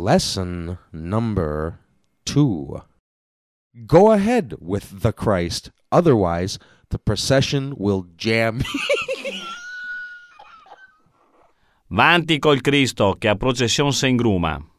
Lesson number two. Go ahead with the Christ, otherwise, the procession will jam. Vanti col Cristo che a processione si ingruma.